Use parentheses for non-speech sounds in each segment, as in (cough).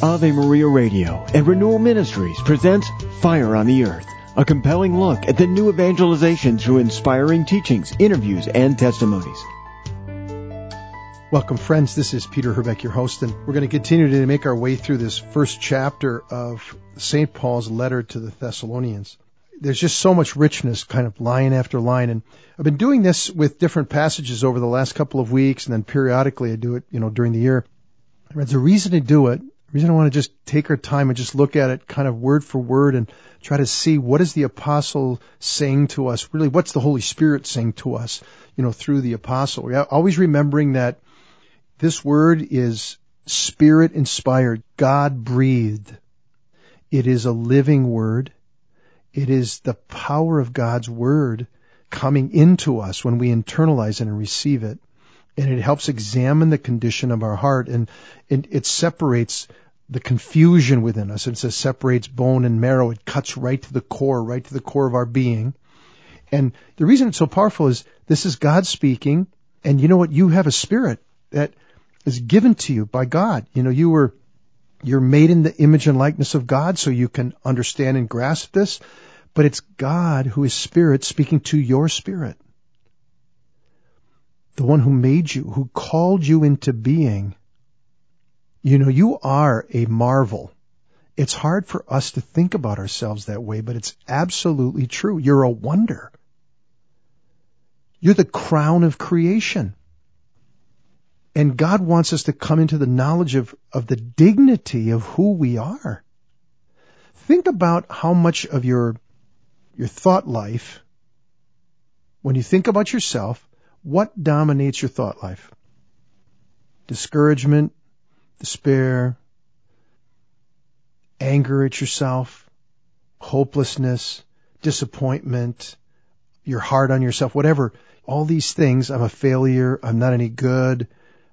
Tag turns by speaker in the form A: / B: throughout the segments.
A: Ave Maria Radio and Renewal Ministries presents Fire on the Earth, a compelling look at the new evangelization through inspiring teachings, interviews, and testimonies.
B: Welcome, friends. This is Peter Herbeck, your host, and we're going to continue to make our way through this first chapter of St. Paul's letter to the Thessalonians. There's just so much richness, kind of line after line, and I've been doing this with different passages over the last couple of weeks, and then periodically I do it, you know, during the year. There's a reason to do it. Reason I want to just take our time and just look at it kind of word for word and try to see what is the apostle saying to us? Really, what's the Holy Spirit saying to us, you know, through the apostle? Always remembering that this word is spirit inspired, God breathed. It is a living word. It is the power of God's word coming into us when we internalize it and receive it and it helps examine the condition of our heart and, and it separates the confusion within us. It says separates bone and marrow. It cuts right to the core, right to the core of our being. And the reason it's so powerful is this is God speaking. And you know what? You have a spirit that is given to you by God. You know, you were, you're made in the image and likeness of God so you can understand and grasp this. But it's God who is spirit speaking to your spirit the one who made you, who called you into being, you know, you are a marvel. It's hard for us to think about ourselves that way, but it's absolutely true. You're a wonder. You're the crown of creation. And God wants us to come into the knowledge of, of the dignity of who we are. Think about how much of your, your thought life, when you think about yourself, what dominates your thought life? Discouragement, despair, anger at yourself, hopelessness, disappointment, you're hard on yourself, whatever. All these things, I'm a failure, I'm not any good,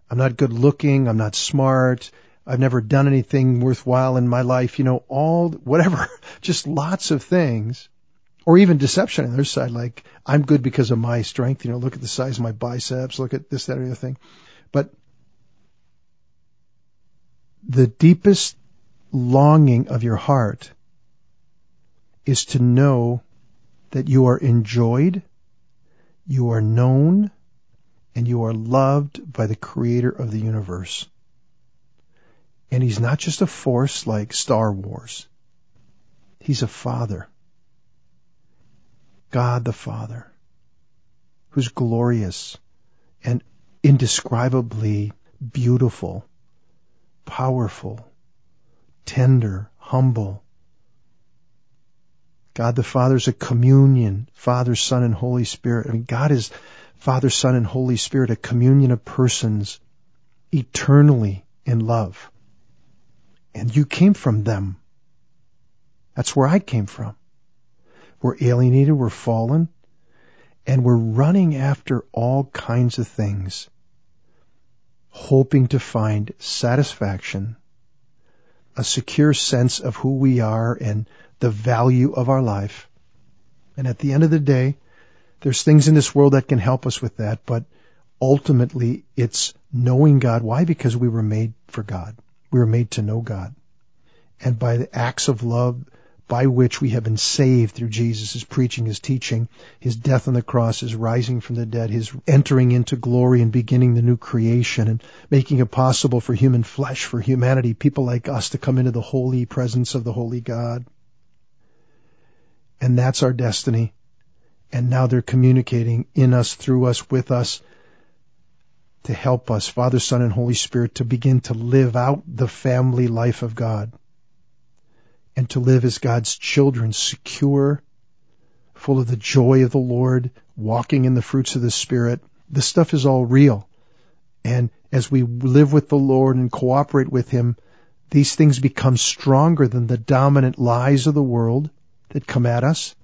B: I'm not good looking, I'm not smart, I've never done anything worthwhile in my life, you know, all, whatever, (laughs) just lots of things or even deception on the other side, like I'm good because of my strength. You know, look at the size of my biceps, look at this, that, or the other thing. But the deepest longing of your heart is to know that you are enjoyed, you are known, and you are loved by the creator of the universe. And he's not just a force like Star Wars. He's a father. God the Father, who's glorious and indescribably beautiful, powerful, tender, humble. God the Father is a communion, Father, Son, and Holy Spirit. I mean, God is Father, Son, and Holy Spirit, a communion of persons eternally in love. And you came from them. That's where I came from. We're alienated, we're fallen, and we're running after all kinds of things, hoping to find satisfaction, a secure sense of who we are and the value of our life. And at the end of the day, there's things in this world that can help us with that, but ultimately it's knowing God. Why? Because we were made for God. We were made to know God. And by the acts of love by which we have been saved through Jesus' preaching, his teaching, his death on the cross, his rising from the dead, his entering into glory and beginning the new creation and making it possible for human flesh, for humanity, people like us to come into the holy presence of the holy God. And that's our destiny. And now they're communicating in us, through us, with us, to help us, Father, Son, and Holy Spirit, to begin to live out the family life of God and to live as God's children, secure, full of the joy of the Lord, walking in the fruits of the Spirit. This stuff is all real. And as we live with the Lord and cooperate with Him, these things become stronger than the dominant lies of the world that come at us.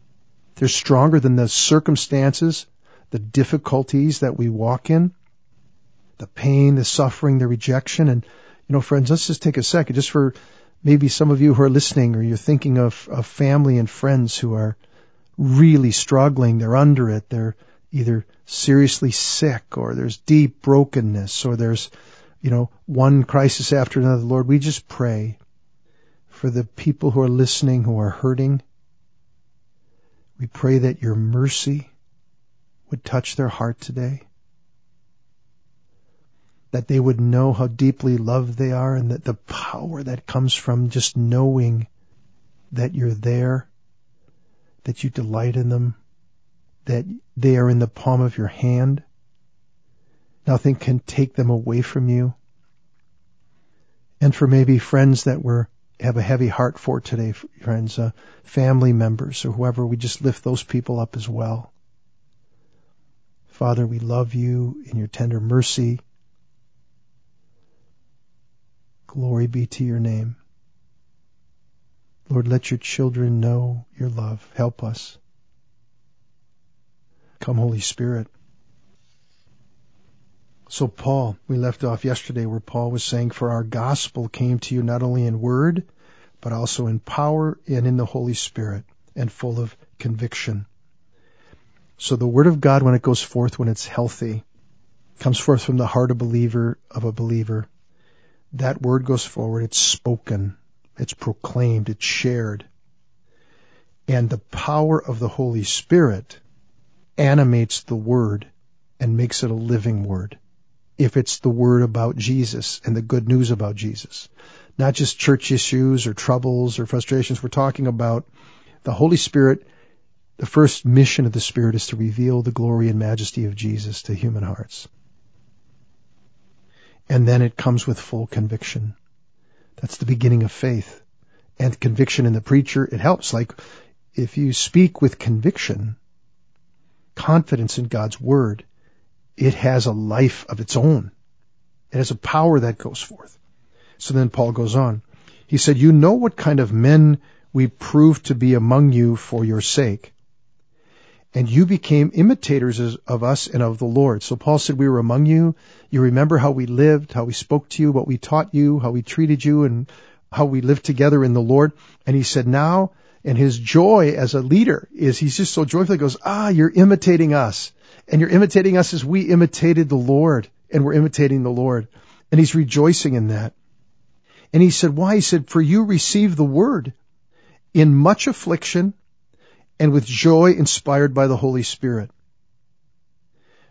B: They're stronger than the circumstances, the difficulties that we walk in, the pain, the suffering, the rejection. And, you know, friends, let's just take a second just for maybe some of you who are listening or you're thinking of, of family and friends who are really struggling. They're under it. They're either seriously sick or there's deep brokenness or there's, you know, one crisis after another. Lord, we just pray for the people who are listening who are hurting. We pray that your mercy would touch their heart today. That they would know how deeply loved they are and that the power that comes from just knowing that you're there, that you delight in them, that they are in the palm of your hand. Nothing can take them away from you. And for maybe friends that were have a heavy heart for today, friends, uh, family members or whoever, we just lift those people up as well. Father, we love you in your tender mercy. Glory be to your name. Lord, let your children know your love. Help us. Come, Holy Spirit. So Paul, we left off yesterday where Paul was saying, for our gospel came to you not only in word, but also in power and in the Holy Spirit and full of conviction. So the word of God, when it goes forth, when it's healthy, comes forth from the heart of believer, of a believer. That word goes forward. It's spoken. It's proclaimed. It's shared. And the power of the Holy Spirit animates the word and makes it a living word if it's the word about Jesus and the good news about Jesus. Not just church issues or troubles or frustrations. We're talking about the Holy Spirit. The first mission of the Spirit is to reveal the glory and majesty of Jesus to human hearts. And then it comes with full conviction. That's the beginning of faith. And conviction in the preacher, it helps. Like, if you speak with conviction, confidence in God's word, it has a life of its own. It has a power that goes forth. So then Paul goes on. He said, You know what kind of men we proved to be among you for your sake. And you became imitators of us and of the Lord. So Paul said, We were among you. You remember how we lived, how we spoke to you, what we taught you, how we treated you, and how we lived together in the Lord. And he said, Now, and his joy as a leader is he's just so joyful. He goes, Ah, you're imitating us and you're imitating us as we imitated the Lord and we're imitating the Lord. And he's rejoicing in that. And he said, why? He said, for you received the word in much affliction and with joy inspired by the Holy Spirit.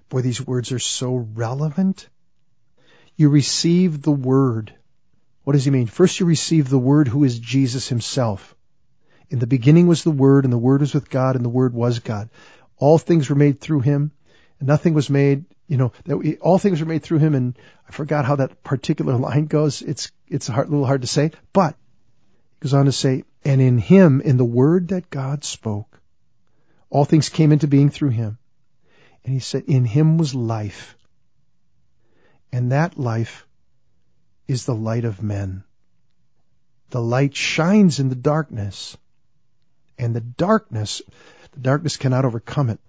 B: Boy, these words are so relevant. You receive the word. What does he mean? First you receive the word who is Jesus himself. In the beginning was the word and the word was with God and the word was God. All things were made through him and nothing was made, you know, that we, all things were made through him. And I forgot how that particular line goes. It's, it's a, hard, little hard to say, but he goes on to say, and in him, in the word that God spoke, all things came into being through him. And he said, in him was life. And that life is the light of men. The light shines in the darkness. And the darkness, the darkness cannot overcome it.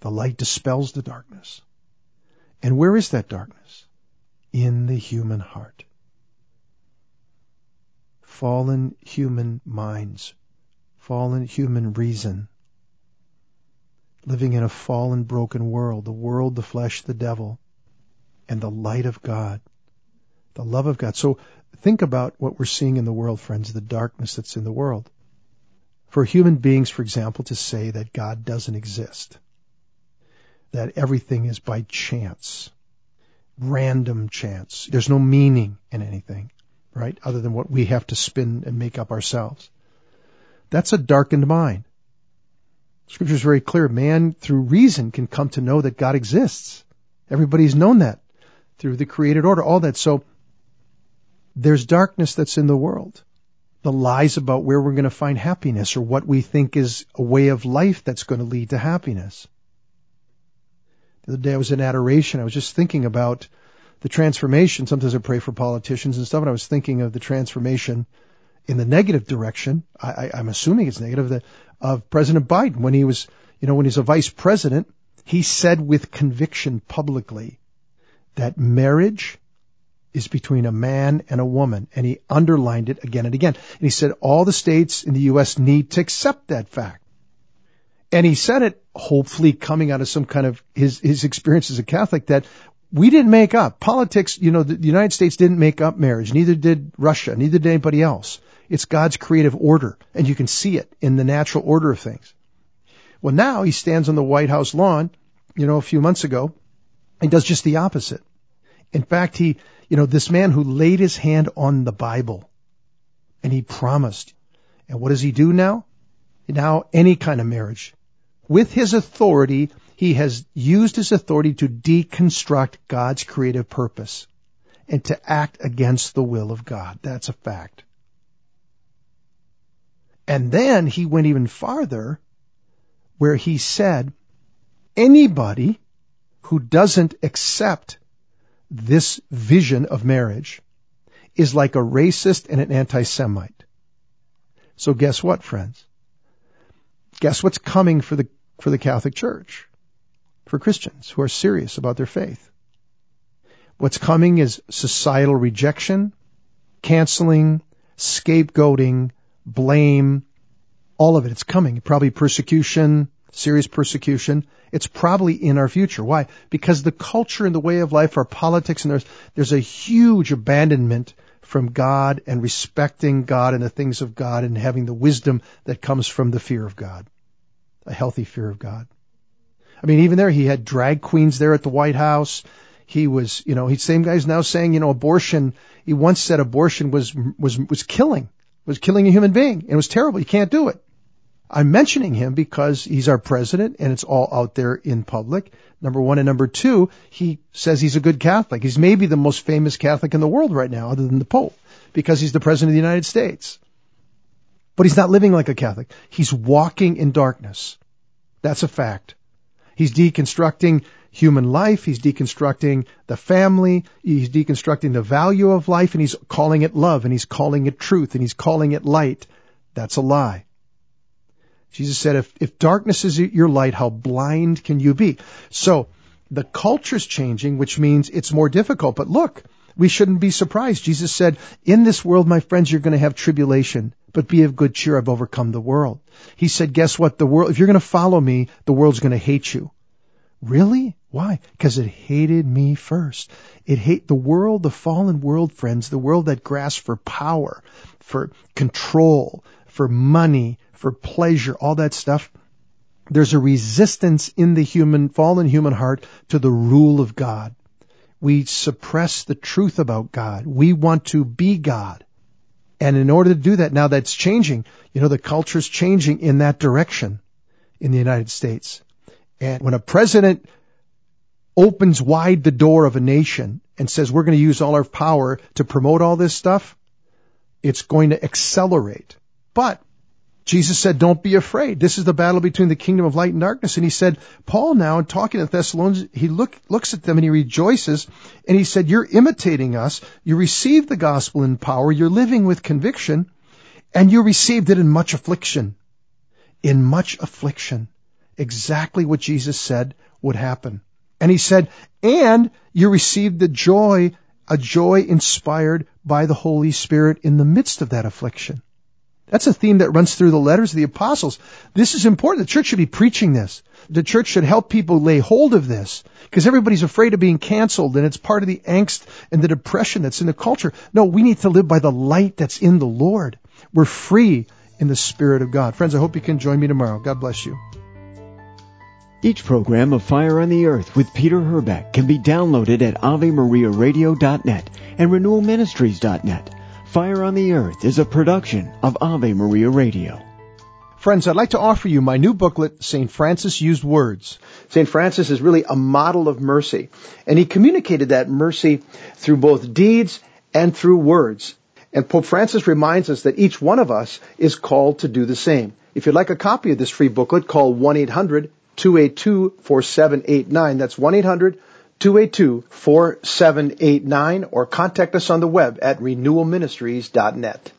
B: The light dispels the darkness. And where is that darkness? In the human heart. Fallen human minds, fallen human reason, living in a fallen, broken world, the world, the flesh, the devil, and the light of God, the love of God. So think about what we're seeing in the world, friends, the darkness that's in the world. For human beings, for example, to say that God doesn't exist that everything is by chance, random chance. There's no meaning in anything, right? Other than what we have to spin and make up ourselves. That's a darkened mind. Scripture is very clear. Man, through reason, can come to know that God exists. Everybody's known that through the created order, all that. So there's darkness that's in the world. The lies about where we're going to find happiness or what we think is a way of life that's going to lead to happiness. The other day I was in adoration. I was just thinking about the transformation. Sometimes I pray for politicians and stuff, and I was thinking of the transformation in the negative direction. I, am assuming it's negative the, of President Biden when he was, you know, when he's a vice president, he said with conviction publicly that marriage is between a man and a woman, and he underlined it again and again. And he said all the states in the U.S. need to accept that fact. And he said it hopefully coming out of some kind of his, his experience as a Catholic that we didn't make up politics. You know, the, the United States didn't make up marriage. Neither did Russia. Neither did anybody else. It's God's creative order, and you can see it in the natural order of things. Well, now he stands on the White House lawn, you know, a few months ago, and does just the opposite. In fact, he, you know, this man who laid his hand on the Bible and he promised. And what does he do now? Now, any kind of marriage. With his authority, he has used his authority to deconstruct God's creative purpose and to act against the will of God. That's a fact. And then he went even farther where he said, anybody who doesn't accept this vision of marriage is like a racist and an anti-Semite. So guess what, friends? Guess what's coming for the, for the Catholic Church? For Christians who are serious about their faith. What's coming is societal rejection, canceling, scapegoating, blame, all of it. It's coming. Probably persecution, serious persecution. It's probably in our future. Why? Because the culture and the way of life, our politics, and there's, there's a huge abandonment from God and respecting God and the things of God and having the wisdom that comes from the fear of God. A healthy fear of God. I mean, even there, he had drag queens there at the White House. He was, you know, he same guy's now saying, you know, abortion. He once said abortion was was was killing, was killing a human being, and it was terrible. You can't do it. I'm mentioning him because he's our president and it's all out there in public. Number one. And number two, he says he's a good Catholic. He's maybe the most famous Catholic in the world right now, other than the Pope, because he's the president of the United States. But he's not living like a Catholic. He's walking in darkness. That's a fact. He's deconstructing human life. He's deconstructing the family. He's deconstructing the value of life and he's calling it love and he's calling it truth and he's calling it light. That's a lie. Jesus said, if, if darkness is your light, how blind can you be? So the culture's changing, which means it's more difficult. But look, we shouldn't be surprised. Jesus said, in this world, my friends, you're going to have tribulation, but be of good cheer. I've overcome the world. He said, guess what? The world, if you're going to follow me, the world's going to hate you. Really? Why? Because it hated me first. It hate the world, the fallen world, friends, the world that grasps for power, for control, for money, for pleasure, all that stuff. There's a resistance in the human, fallen human heart to the rule of God. We suppress the truth about God. We want to be God. And in order to do that, now that's changing. You know, the culture's changing in that direction in the United States. And when a president opens wide the door of a nation and says, we're going to use all our power to promote all this stuff, it's going to accelerate. But Jesus said, don't be afraid. This is the battle between the kingdom of light and darkness. And he said, Paul now, in talking to Thessalonians, he look, looks at them and he rejoices. And he said, you're imitating us. You received the gospel in power. You're living with conviction and you received it in much affliction. In much affliction. Exactly what Jesus said would happen. And he said, and you received the joy, a joy inspired by the Holy Spirit in the midst of that affliction. That's a theme that runs through the letters of the apostles. This is important. The church should be preaching this. The church should help people lay hold of this because everybody's afraid of being canceled and it's part of the angst and the depression that's in the culture. No, we need to live by the light that's in the Lord. We're free in the Spirit of God. Friends, I hope you can join me tomorrow. God bless you.
A: Each program of Fire on the Earth with Peter Herbeck can be downloaded at AveMariaRadio.net and RenewalMinistries.net. Fire on the Earth is a production of Ave Maria Radio.
B: Friends, I'd like to offer you my new booklet, St. Francis Used Words. St. Francis is really a model of mercy, and he communicated that mercy through both deeds and through words. And Pope Francis reminds us that each one of us is called to do the same. If you'd like a copy of this free booklet, call 1-800-282-4789. That's 1-800- 282-4789 or contact us on the web at renewalministries.net.